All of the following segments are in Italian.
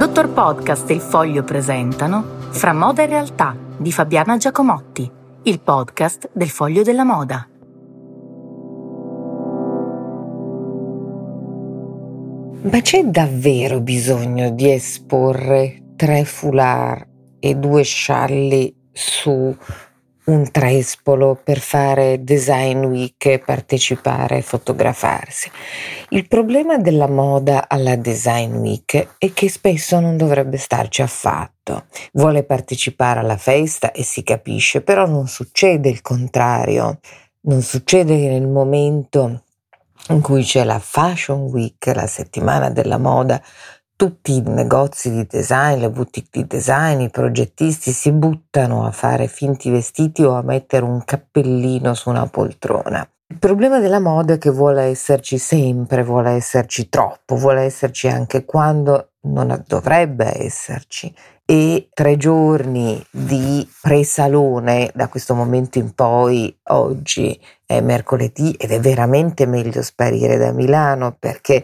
Dottor Podcast e il Foglio presentano Fra moda e realtà di Fabiana Giacomotti, il podcast del Foglio della Moda. Ma c'è davvero bisogno di esporre tre foulard e due scialli su un trespolo per fare design week partecipare fotografarsi. Il problema della moda alla design week è che spesso non dovrebbe starci affatto. Vuole partecipare alla festa e si capisce, però non succede il contrario. Non succede che nel momento in cui c'è la Fashion Week, la settimana della moda, tutti i negozi di design, le boutique di design, i progettisti si buttano a fare finti vestiti o a mettere un cappellino su una poltrona. Il problema della moda è che vuole esserci sempre, vuole esserci troppo, vuole esserci anche quando non dovrebbe esserci. E tre giorni di pre-salone da questo momento in poi, oggi è mercoledì ed è veramente meglio sparire da Milano perché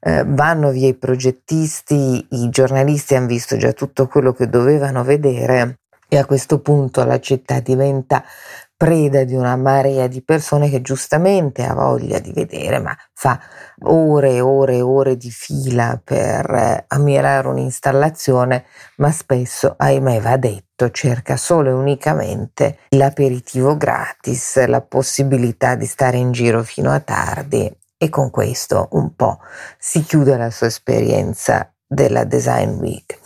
eh, vanno via i progettisti, i giornalisti hanno visto già tutto quello che dovevano vedere e a questo punto la città diventa preda di una marea di persone che giustamente ha voglia di vedere, ma fa ore e ore e ore di fila per eh, ammirare un'installazione, ma spesso, ahimè, va detto, cerca solo e unicamente l'aperitivo gratis, la possibilità di stare in giro fino a tardi e con questo un po' si chiude la sua esperienza della Design Week.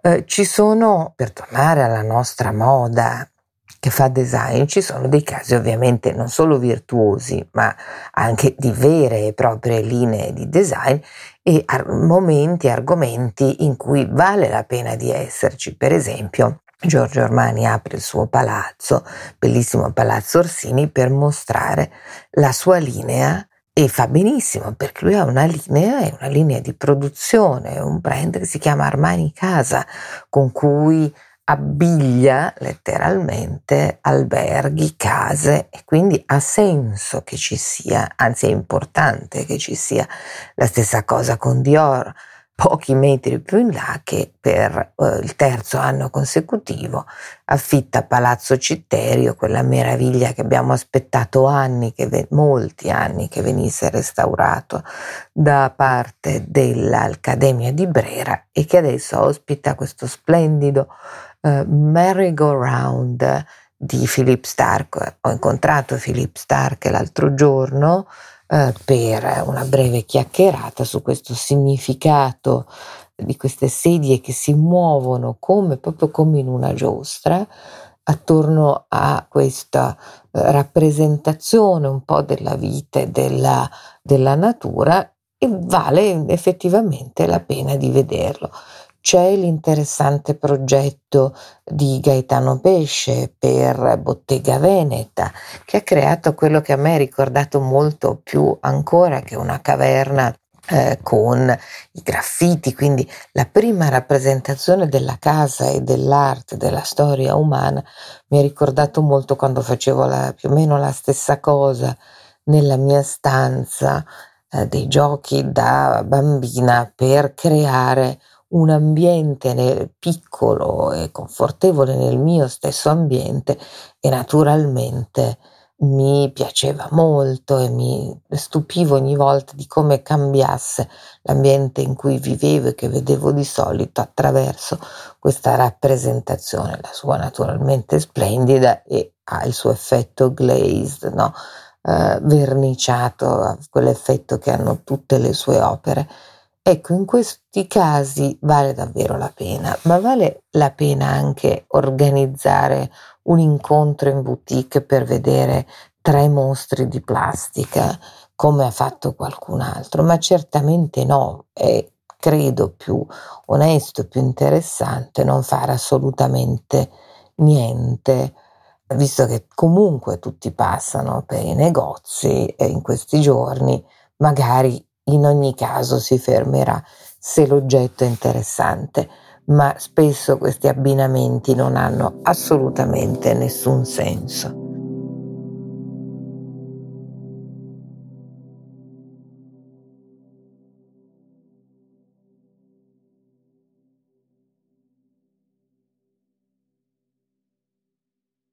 Eh, ci sono, per tornare alla nostra moda che fa design, ci sono dei casi ovviamente non solo virtuosi, ma anche di vere e proprie linee di design e ar- momenti, argomenti in cui vale la pena di esserci. Per esempio, Giorgio Armani apre il suo palazzo, bellissimo palazzo Orsini, per mostrare la sua linea e fa benissimo perché lui ha una linea, è una linea di produzione, un brand che si chiama Armani Casa, con cui abbiglia letteralmente alberghi, case e quindi ha senso che ci sia, anzi è importante che ci sia la stessa cosa con Dior pochi metri più in là che per eh, il terzo anno consecutivo affitta Palazzo Citterio, quella meraviglia che abbiamo aspettato anni, ve- molti anni che venisse restaurato da parte dell'Accademia di Brera e che adesso ospita questo splendido eh, merry-go-round di Philip Stark. Ho incontrato Philip Stark l'altro giorno eh, per una breve chiacchierata su questo significato di queste sedie che si muovono come, proprio come in una giostra attorno a questa eh, rappresentazione un po' della vita e della, della natura e vale effettivamente la pena di vederlo c'è l'interessante progetto di Gaetano Pesce per Bottega Veneta, che ha creato quello che a me ha ricordato molto più ancora che una caverna eh, con i graffiti, quindi la prima rappresentazione della casa e dell'arte, della storia umana, mi ha ricordato molto quando facevo la, più o meno la stessa cosa nella mia stanza eh, dei giochi da bambina per creare un ambiente piccolo e confortevole nel mio stesso ambiente e naturalmente mi piaceva molto e mi stupivo ogni volta di come cambiasse l'ambiente in cui vivevo e che vedevo di solito attraverso questa rappresentazione, la sua naturalmente splendida e ha il suo effetto glazed, no? uh, verniciato, quell'effetto che hanno tutte le sue opere Ecco, in questi casi vale davvero la pena, ma vale la pena anche organizzare un incontro in boutique per vedere tre mostri di plastica come ha fatto qualcun altro, ma certamente no, è credo più onesto, più interessante non fare assolutamente niente, visto che comunque tutti passano per i negozi in questi giorni magari in ogni caso si fermerà se l'oggetto è interessante, ma spesso questi abbinamenti non hanno assolutamente nessun senso.